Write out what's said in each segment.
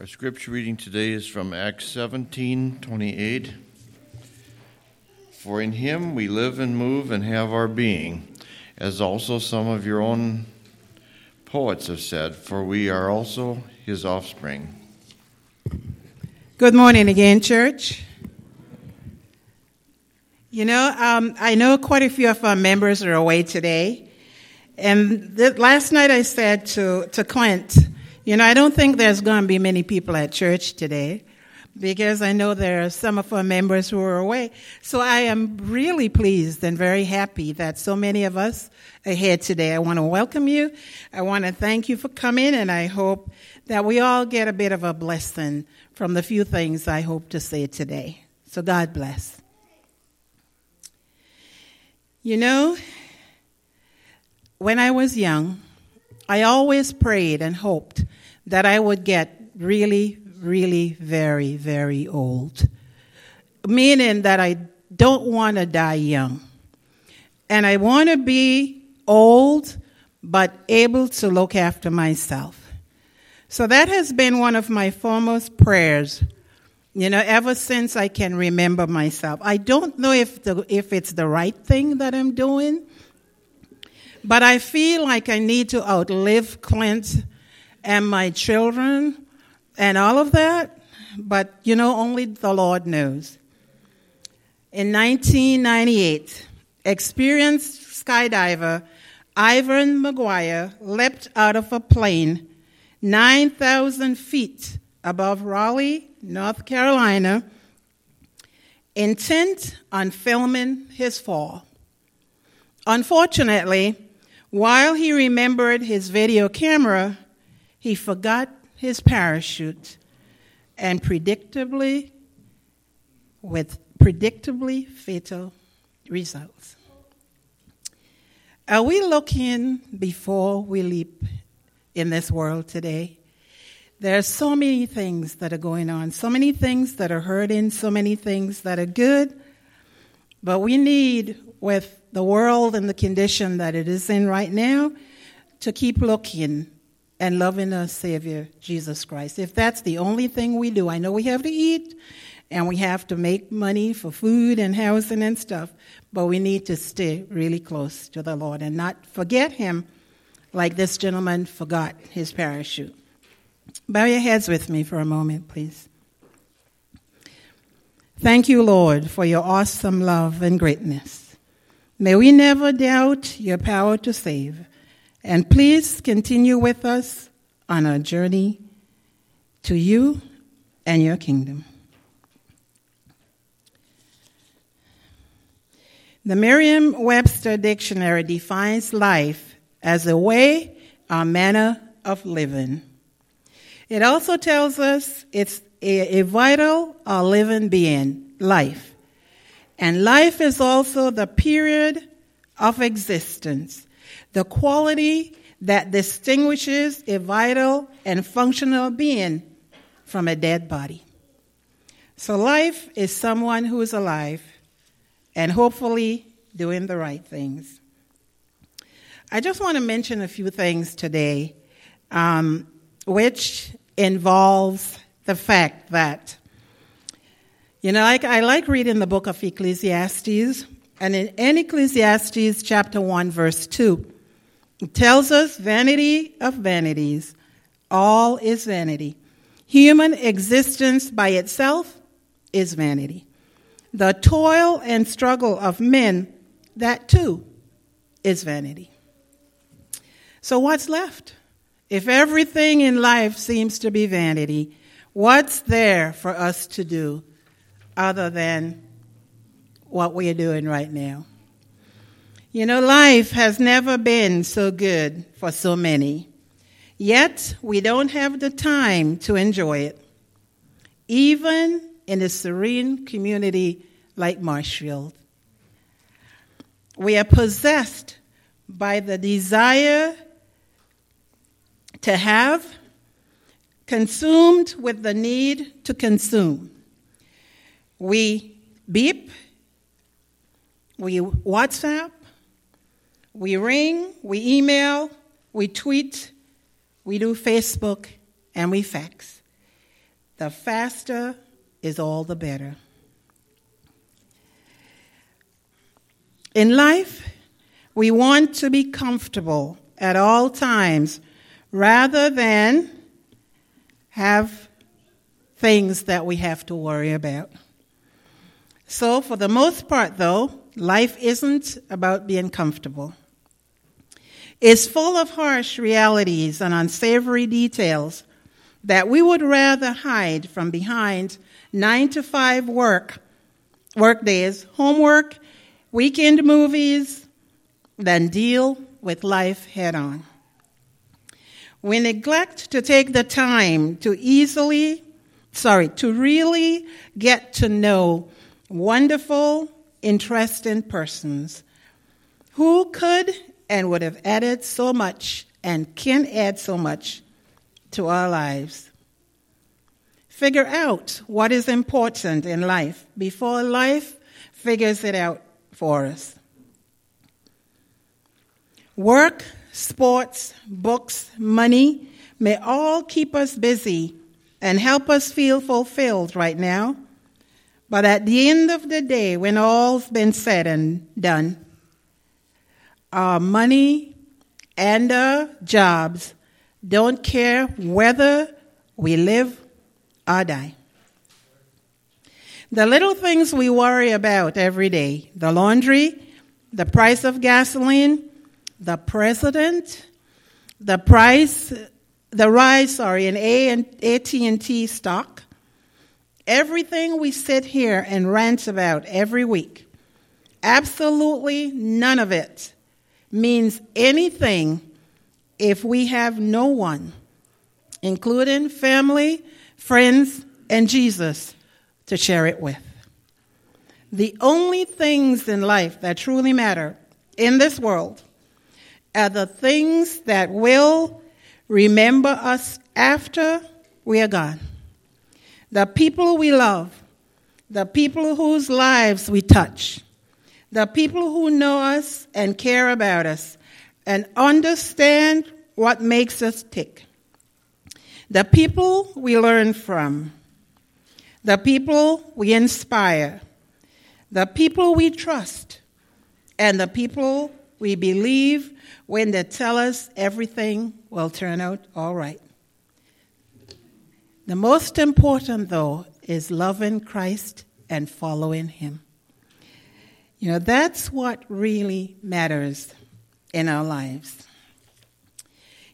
Our scripture reading today is from Acts 17 28. For in him we live and move and have our being, as also some of your own poets have said, for we are also his offspring. Good morning again, church. You know, um, I know quite a few of our members are away today. And th- last night I said to, to Clint, you know, I don't think there's going to be many people at church today because I know there are some of our members who are away. So I am really pleased and very happy that so many of us are here today. I want to welcome you. I want to thank you for coming, and I hope that we all get a bit of a blessing from the few things I hope to say today. So God bless. You know, when I was young, I always prayed and hoped that I would get really, really very, very old. Meaning that I don't want to die young. And I want to be old, but able to look after myself. So that has been one of my foremost prayers, you know, ever since I can remember myself. I don't know if, the, if it's the right thing that I'm doing, but I feel like I need to outlive Clint and my children and all of that. But, you know, only the Lord knows. In 1998, experienced skydiver Ivan McGuire leapt out of a plane 9,000 feet above Raleigh, North Carolina, intent on filming his fall. Unfortunately, while he remembered his video camera, he forgot his parachute and predictably, with predictably fatal results. Are we looking before we leap in this world today? There are so many things that are going on, so many things that are hurting, so many things that are good. But we need, with the world and the condition that it is in right now, to keep looking and loving our Savior, Jesus Christ. If that's the only thing we do, I know we have to eat and we have to make money for food and housing and stuff, but we need to stay really close to the Lord and not forget Him like this gentleman forgot his parachute. Bow your heads with me for a moment, please. Thank you, Lord, for your awesome love and greatness. May we never doubt your power to save. And please continue with us on our journey to you and your kingdom. The Merriam Webster Dictionary defines life as a way or manner of living. It also tells us it's a, a vital living being, life. And life is also the period of existence, the quality that distinguishes a vital and functional being from a dead body. So, life is someone who is alive and hopefully doing the right things. I just want to mention a few things today, um, which involves the fact that, you know, I, I like reading the book of Ecclesiastes, and in, in Ecclesiastes chapter 1, verse 2, tells us vanity of vanities, all is vanity. Human existence by itself is vanity. The toil and struggle of men, that too is vanity. So, what's left? If everything in life seems to be vanity, what's there for us to do other than what we are doing right now? You know, life has never been so good for so many. Yet, we don't have the time to enjoy it. Even in a serene community like Marshfield. We are possessed by the desire to have, consumed with the need to consume. We beep, we WhatsApp, we ring, we email, we tweet, we do Facebook, and we fax. the faster is all the better. In life, we want to be comfortable at all times rather than have things that we have to worry about. So, for the most part, though, life isn't about being comfortable. It's full of harsh realities and unsavory details that we would rather hide from behind nine to five work, work days, homework, weekend movies, than deal with life head on. We neglect to take the time to easily, sorry, to really get to know wonderful, interesting persons who could and would have added so much and can add so much to our lives. Figure out what is important in life before life figures it out for us. Work, sports, books, money may all keep us busy and help us feel fulfilled right now. But at the end of the day, when all's been said and done, our money and our jobs. Don't care whether we live or die. The little things we worry about every day the laundry, the price of gasoline, the president, the price, the rise, sorry, in A and AT&T stock, everything we sit here and rant about every week, absolutely none of it means anything if we have no one, including family, friends, and Jesus, to share it with. The only things in life that truly matter in this world are the things that will remember us after we are gone. The people we love, the people whose lives we touch, the people who know us and care about us and understand what makes us tick, the people we learn from, the people we inspire, the people we trust, and the people we believe when they tell us everything will turn out all right. The most important, though, is loving Christ and following Him. You know, that's what really matters in our lives.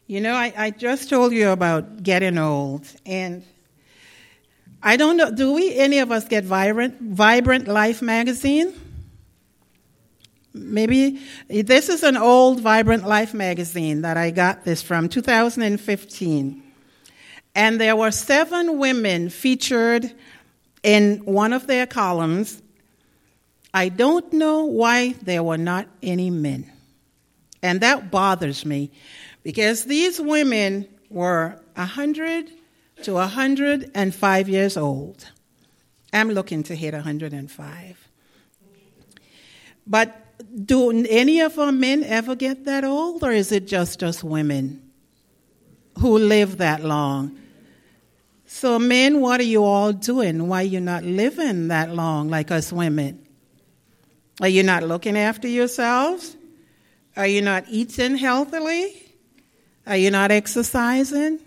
You know, I, I just told you about getting old, and I don't know, do we, any of us, get Vibrant, Vibrant Life magazine? maybe this is an old Vibrant Life magazine that I got this from 2015. And there were seven women featured in one of their columns. I don't know why there were not any men. And that bothers me because these women were 100 to 105 years old. I'm looking to hit 105. But do any of our men ever get that old, or is it just us women who live that long? So, men, what are you all doing? Why are you not living that long like us women? Are you not looking after yourselves? Are you not eating healthily? Are you not exercising?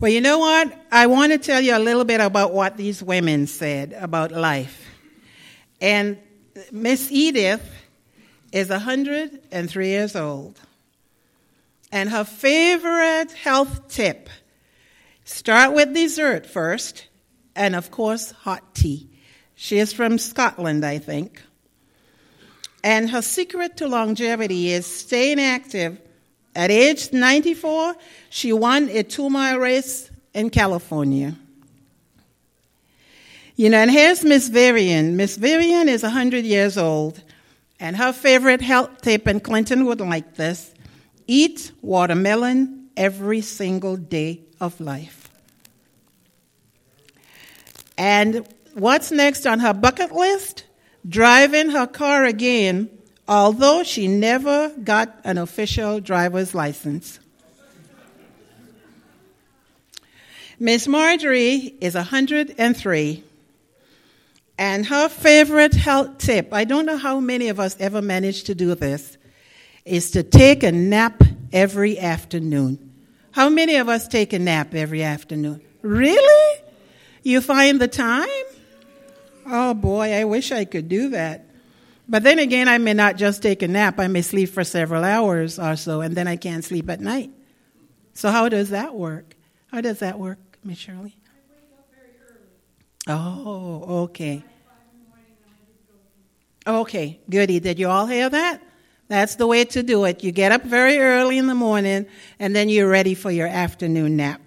Well, you know what? I want to tell you a little bit about what these women said about life. And Miss Edith is 103 years old. And her favorite health tip start with dessert first, and of course, hot tea. She is from Scotland, I think. And her secret to longevity is staying active at age 94, she won a two mile race in California. You know, and here's Miss Vivian. Miss Vivian is 100 years old, and her favorite health tip, and Clinton would like this eat watermelon every single day of life. And what's next on her bucket list? Driving her car again although she never got an official driver's license. Miss Marjorie is 103. And her favorite health tip, I don't know how many of us ever managed to do this, is to take a nap every afternoon. How many of us take a nap every afternoon? Really? You find the time? Oh boy, I wish I could do that. But then again, I may not just take a nap, I may sleep for several hours or so, and then I can't sleep at night. So, how does that work? How does that work, Miss Shirley? I wake up very early. Oh, okay. Okay, goody. Did you all hear that? That's the way to do it. You get up very early in the morning, and then you're ready for your afternoon nap.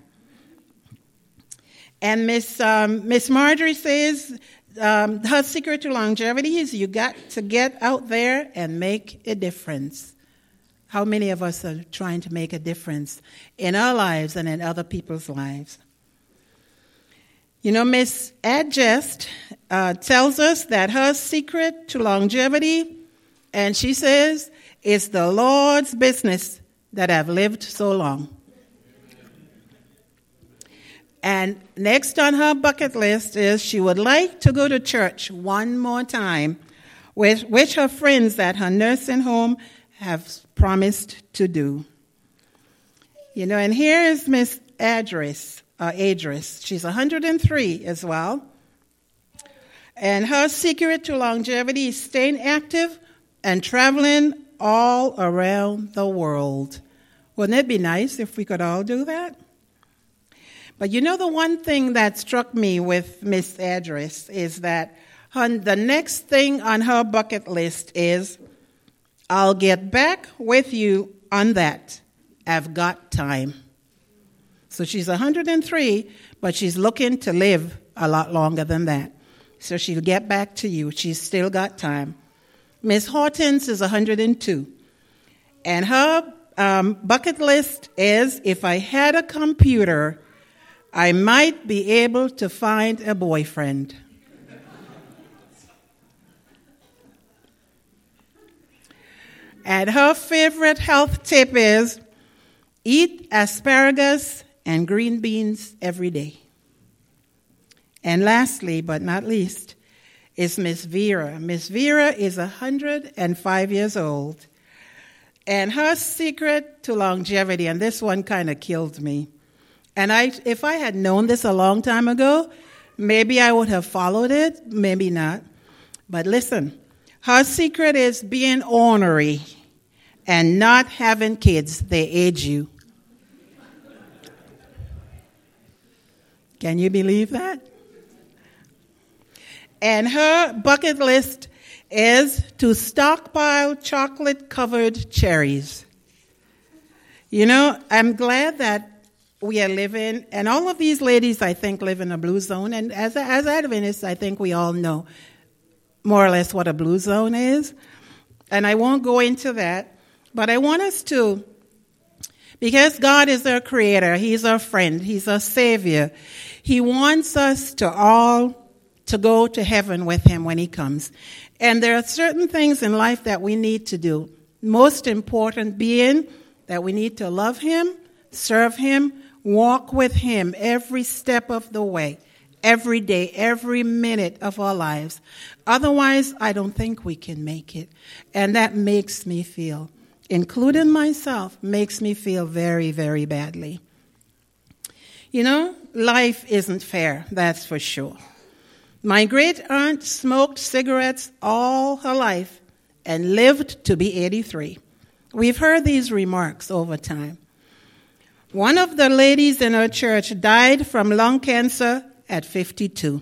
And Miss um, Miss Marjorie says um, her secret to longevity is you got to get out there and make a difference. How many of us are trying to make a difference in our lives and in other people's lives? You know, Miss Adjust uh, tells us that her secret to longevity, and she says, it's the Lord's business that I've lived so long. And next on her bucket list is she would like to go to church one more time, which, which her friends at her nursing home have promised to do. You know, and here is Miss Adris, uh, Adris. She's 103 as well. And her secret to longevity is staying active and traveling all around the world. Wouldn't it be nice if we could all do that? But you know, the one thing that struck me with Miss Adris is that her, the next thing on her bucket list is I'll get back with you on that. I've got time. So she's 103, but she's looking to live a lot longer than that. So she'll get back to you. She's still got time. Miss Hortons is 102. And her um, bucket list is if I had a computer, I might be able to find a boyfriend. and her favorite health tip is eat asparagus and green beans every day. And lastly, but not least, is Miss Vera. Miss Vera is 105 years old. And her secret to longevity, and this one kind of killed me. And I, if I had known this a long time ago, maybe I would have followed it, maybe not. But listen, her secret is being ornery and not having kids. They age you. Can you believe that? And her bucket list is to stockpile chocolate covered cherries. You know, I'm glad that we are living, and all of these ladies, I think, live in a blue zone. And as, as Adventists, I think we all know more or less what a blue zone is. And I won't go into that, but I want us to, because God is our creator, He's our friend, He's our savior. He wants us to all to go to heaven with him when he comes. And there are certain things in life that we need to do. Most important being that we need to love him, serve him, walk with him every step of the way, every day, every minute of our lives. Otherwise, I don't think we can make it. And that makes me feel, including myself, makes me feel very, very badly. You know, life isn't fair, that's for sure. My great aunt smoked cigarettes all her life and lived to be 83. We've heard these remarks over time. One of the ladies in her church died from lung cancer at 52.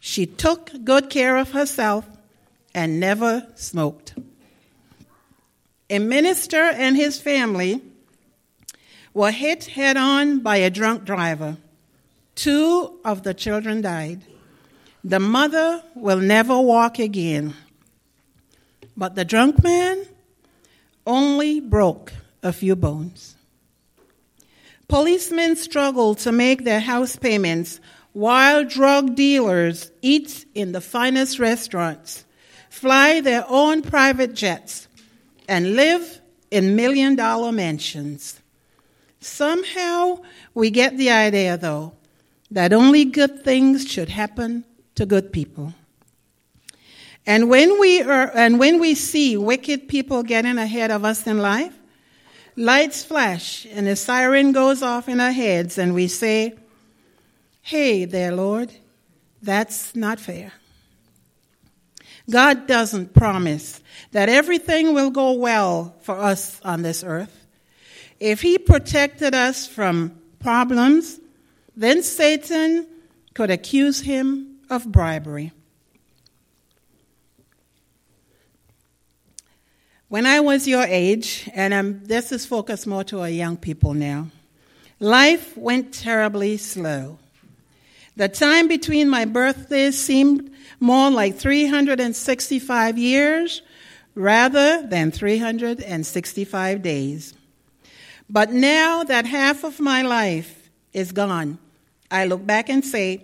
She took good care of herself and never smoked. A minister and his family were hit head on by a drunk driver. Two of the children died. The mother will never walk again. But the drunk man only broke a few bones. Policemen struggle to make their house payments while drug dealers eat in the finest restaurants, fly their own private jets, and live in million dollar mansions. Somehow we get the idea, though, that only good things should happen to good people. And when we are, and when we see wicked people getting ahead of us in life, lights flash and a siren goes off in our heads and we say, Hey there, Lord, that's not fair. God doesn't promise that everything will go well for us on this earth. If He protected us from problems, then Satan could accuse Him of bribery. When I was your age, and I'm, this is focused more to our young people now, life went terribly slow. The time between my birthdays seemed more like 365 years rather than 365 days. But now that half of my life is gone, I look back and say,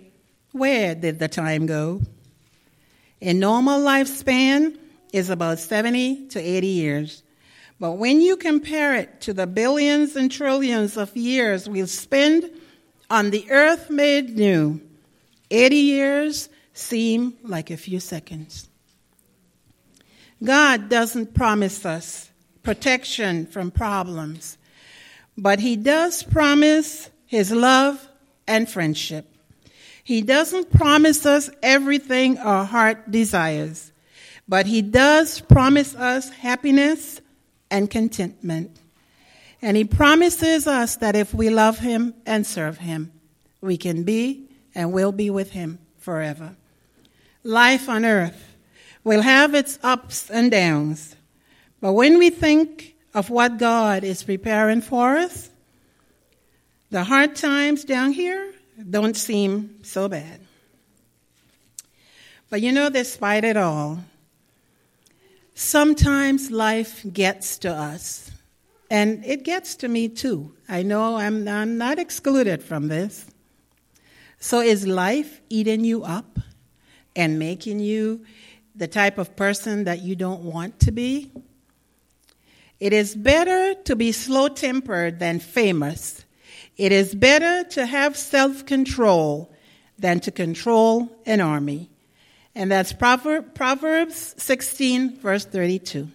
where did the time go? In normal lifespan is about 70 to 80 years. But when you compare it to the billions and trillions of years we'll spend on the earth made new, 80 years seem like a few seconds. God doesn't promise us protection from problems, but He does promise His love and friendship. He doesn't promise us everything our heart desires, but He does promise us happiness and contentment. And He promises us that if we love Him and serve Him, we can be and will be with Him forever. Life on earth will have its ups and downs, but when we think of what God is preparing for us, the hard times down here don't seem so bad. But you know, despite it all, sometimes life gets to us. And it gets to me too. I know I'm, I'm not excluded from this. So is life eating you up and making you the type of person that you don't want to be? It is better to be slow tempered than famous. It is better to have self control than to control an army. And that's Proverbs 16, verse 32.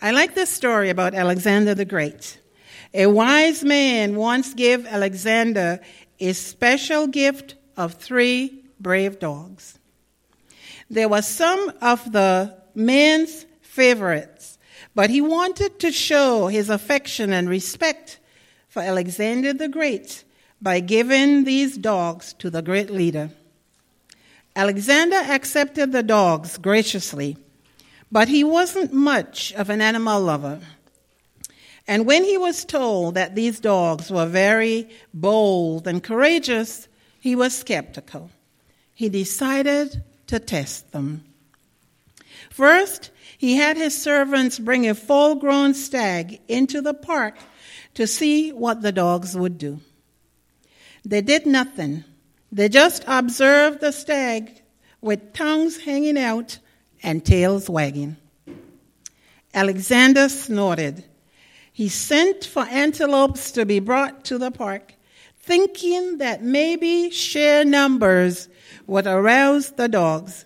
I like this story about Alexander the Great. A wise man once gave Alexander a special gift of three brave dogs. They were some of the man's favorites, but he wanted to show his affection and respect for Alexander the Great by giving these dogs to the great leader. Alexander accepted the dogs graciously, but he wasn't much of an animal lover. And when he was told that these dogs were very bold and courageous, he was skeptical. He decided to test them. First, he had his servants bring a full grown stag into the park to see what the dogs would do. They did nothing. They just observed the stag with tongues hanging out and tails wagging. Alexander snorted he sent for antelopes to be brought to the park, thinking that maybe sheer numbers would arouse the dogs.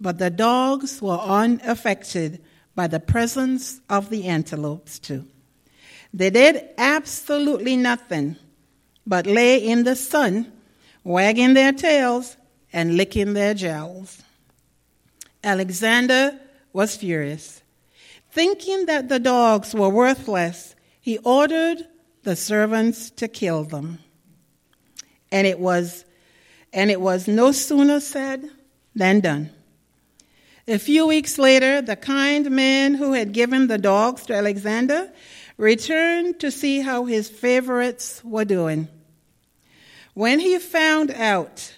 But the dogs were unaffected by the presence of the antelopes, too. They did absolutely nothing but lay in the sun, wagging their tails and licking their jowls. Alexander was furious. Thinking that the dogs were worthless, he ordered the servants to kill them. And it was and it was no sooner said than done. A few weeks later, the kind man who had given the dogs to Alexander returned to see how his favorites were doing. When he found out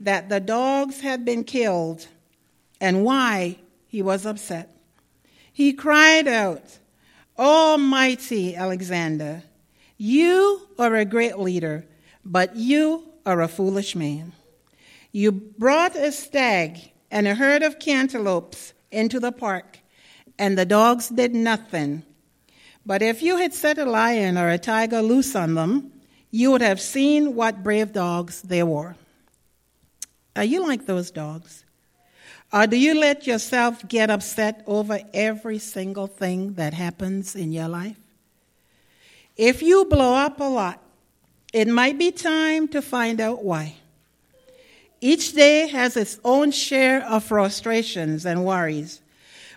that the dogs had been killed and why, he was upset. He cried out, Almighty Alexander, you are a great leader, but you are a foolish man. You brought a stag and a herd of cantaloupes into the park, and the dogs did nothing. But if you had set a lion or a tiger loose on them, you would have seen what brave dogs they were. Are you like those dogs? Or do you let yourself get upset over every single thing that happens in your life? If you blow up a lot, it might be time to find out why. Each day has its own share of frustrations and worries,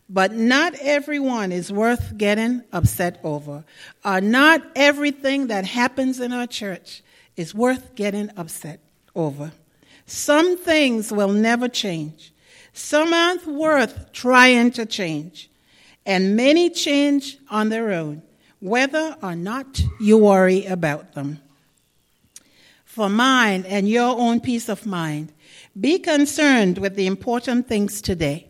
but not everyone is worth getting upset over. Or not everything that happens in our church is worth getting upset over. Some things will never change. Some aren't worth trying to change. And many change on their own, whether or not you worry about them. For mine and your own peace of mind, be concerned with the important things today.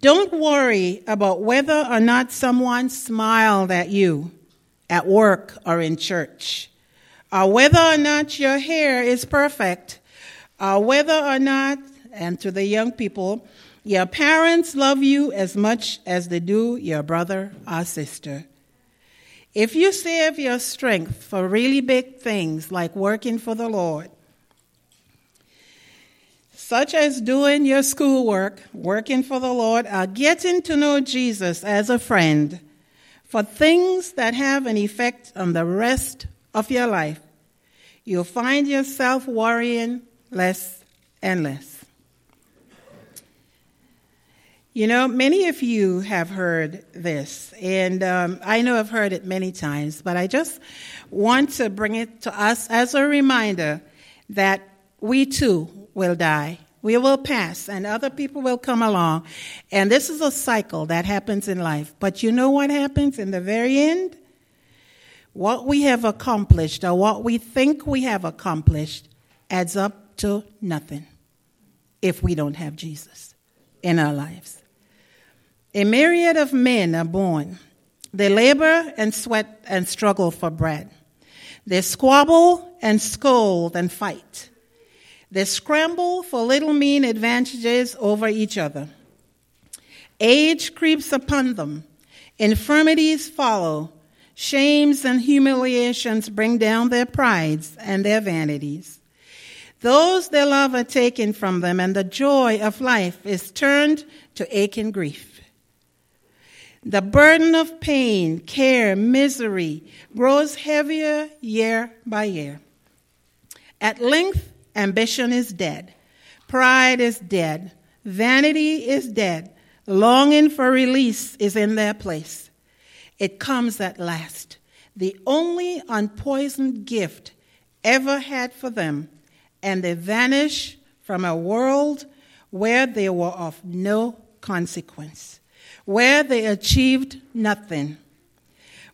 Don't worry about whether or not someone smiled at you at work or in church, or whether or not your hair is perfect, or whether or not, and to the young people, your parents love you as much as they do your brother or sister. If you save your strength for really big things like working for the Lord, such as doing your schoolwork, working for the Lord, or getting to know Jesus as a friend, for things that have an effect on the rest of your life, you'll find yourself worrying less and less. You know, many of you have heard this, and um, I know I've heard it many times, but I just want to bring it to us as a reminder that we too will die. We will pass, and other people will come along. And this is a cycle that happens in life. But you know what happens in the very end? What we have accomplished, or what we think we have accomplished, adds up to nothing if we don't have Jesus in our lives. A myriad of men are born. They labor and sweat and struggle for bread. They squabble and scold and fight. They scramble for little mean advantages over each other. Age creeps upon them. Infirmities follow. Shames and humiliations bring down their prides and their vanities. Those they love are taken from them, and the joy of life is turned to aching grief. The burden of pain, care, misery grows heavier year by year. At length, Ambition is dead. Pride is dead. Vanity is dead. Longing for release is in their place. It comes at last. The only unpoisoned gift ever had for them, and they vanish from a world where they were of no consequence, where they achieved nothing,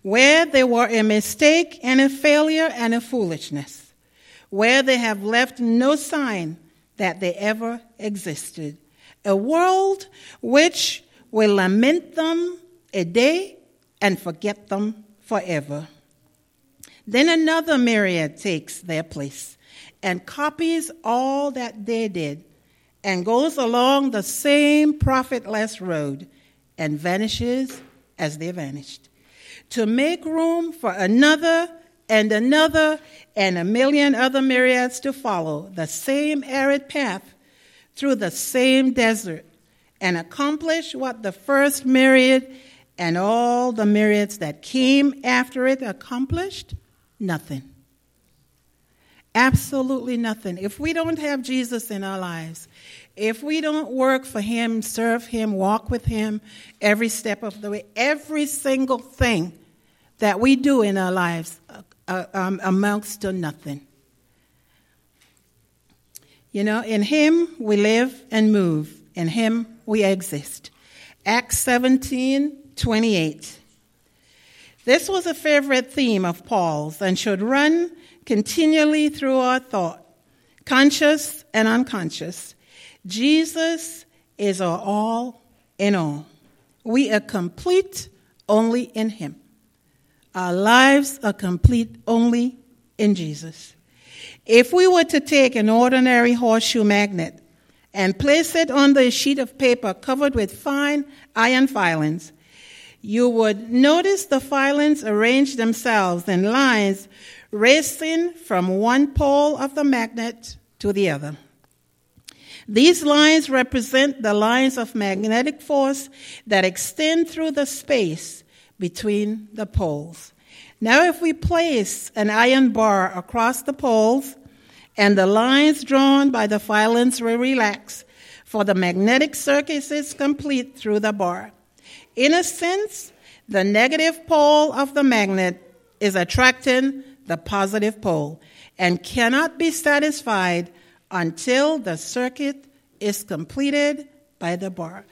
where they were a mistake and a failure and a foolishness where they have left no sign that they ever existed. A world which will lament them a day and forget them forever. Then another myriad takes their place and copies all that they did and goes along the same profitless road and vanishes as they vanished. To make room for another and another and a million other myriads to follow the same arid path through the same desert and accomplish what the first myriad and all the myriads that came after it accomplished? Nothing. Absolutely nothing. If we don't have Jesus in our lives, if we don't work for Him, serve Him, walk with Him every step of the way, every single thing that we do in our lives uh, um, amounts to nothing. You know, in Him we live and move, in Him we exist. Acts 17 28. This was a favorite theme of Paul's and should run continually through our thought, conscious and unconscious. Jesus is our all in all. We are complete only in Him. Our lives are complete only in Jesus. If we were to take an ordinary horseshoe magnet and place it on a sheet of paper covered with fine iron filings, you would notice the filings arrange themselves in lines racing from one pole of the magnet to the other. These lines represent the lines of magnetic force that extend through the space between the poles. Now, if we place an iron bar across the poles and the lines drawn by the filings will relax, for the magnetic circuit is complete through the bar. In a sense, the negative pole of the magnet is attracting the positive pole and cannot be satisfied until the circuit is completed by the bar.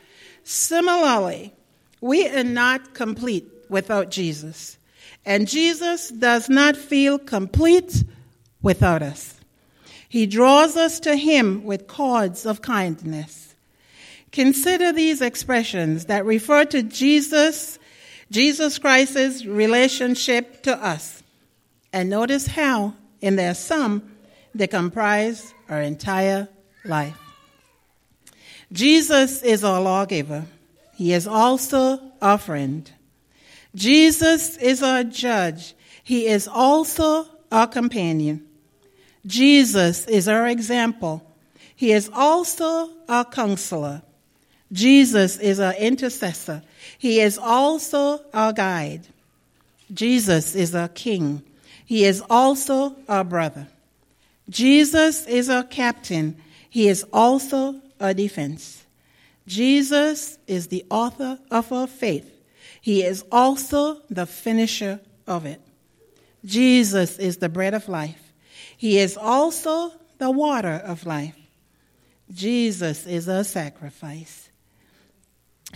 Similarly, we are not complete without Jesus. And Jesus does not feel complete without us. He draws us to Him with cords of kindness. Consider these expressions that refer to Jesus, Jesus Christ's relationship to us. And notice how, in their sum, they comprise our entire life. Jesus is our lawgiver. He is also our friend. Jesus is our judge. He is also our companion. Jesus is our example. He is also our counselor. Jesus is our intercessor. He is also our guide. Jesus is our king. He is also our brother. Jesus is our captain. He is also our defense. Jesus is the author of our faith. He is also the finisher of it. Jesus is the bread of life. He is also the water of life. Jesus is a sacrifice.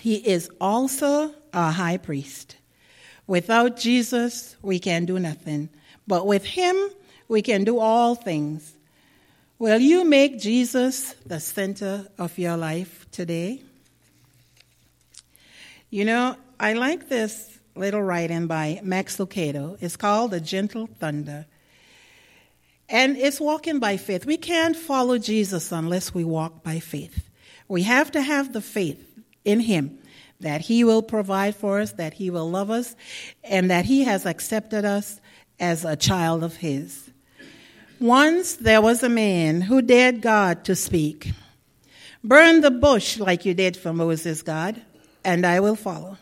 He is also a high priest. Without Jesus, we can do nothing, but with him, we can do all things. Will you make Jesus the center of your life today? You know, I like this little writing by Max Lucado. It's called The Gentle Thunder. And it's walking by faith. We can't follow Jesus unless we walk by faith. We have to have the faith in Him that He will provide for us, that He will love us, and that He has accepted us as a child of His. Once there was a man who dared God to speak. Burn the bush like you did for Moses, God, and I will follow.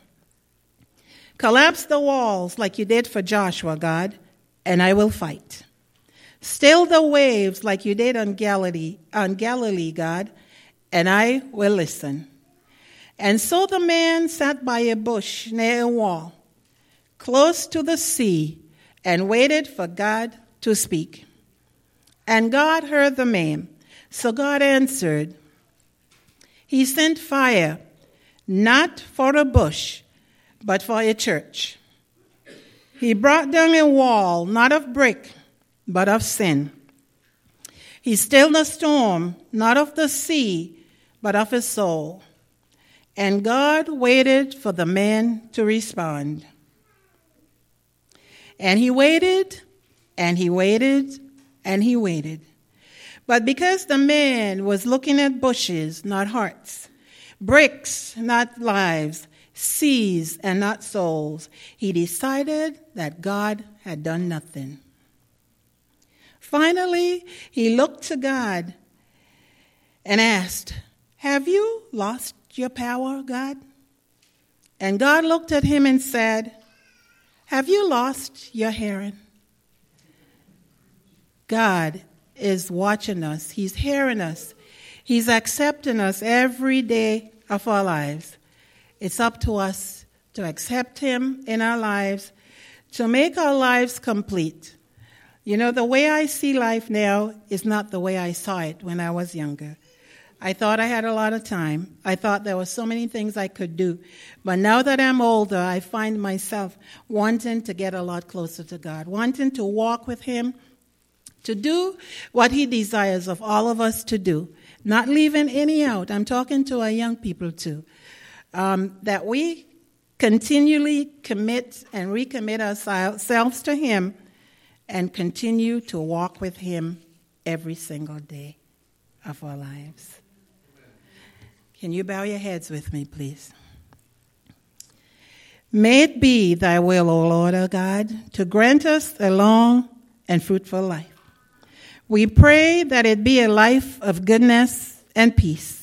Collapse the walls like you did for Joshua, God, and I will fight. Still the waves like you did on Galilee, on Galilee, God, and I will listen. And so the man sat by a bush near a wall, close to the sea, and waited for God to speak. And God heard the man. So God answered, He sent fire, not for a bush, but for a church. He brought down a wall, not of brick, but of sin. He stilled a storm, not of the sea, but of his soul. And God waited for the man to respond. And he waited, and he waited, and he waited. But because the man was looking at bushes, not hearts, bricks, not lives, seas and not souls, he decided that God had done nothing. Finally, he looked to God and asked, Have you lost your power, God? And God looked at him and said, Have you lost your hearing? God is watching us, He's hearing us, He's accepting us every day of our lives. It's up to us to accept Him in our lives, to make our lives complete. You know, the way I see life now is not the way I saw it when I was younger. I thought I had a lot of time. I thought there were so many things I could do. But now that I'm older, I find myself wanting to get a lot closer to God, wanting to walk with Him, to do what He desires of all of us to do, not leaving any out. I'm talking to our young people too um, that we continually commit and recommit ourselves to Him and continue to walk with Him every single day of our lives. Can you bow your heads with me, please? May it be thy will, O Lord our God, to grant us a long and fruitful life. We pray that it be a life of goodness and peace,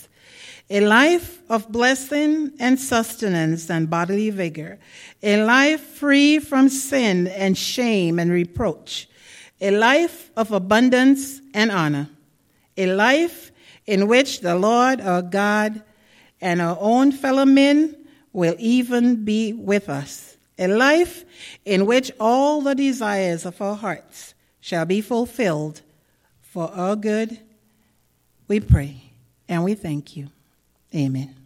a life of blessing and sustenance and bodily vigor, a life free from sin and shame and reproach, a life of abundance and honor, a life in which the Lord our God and our own fellow men will even be with us, a life in which all the desires of our hearts shall be fulfilled. For our good, we pray and we thank you. Amen.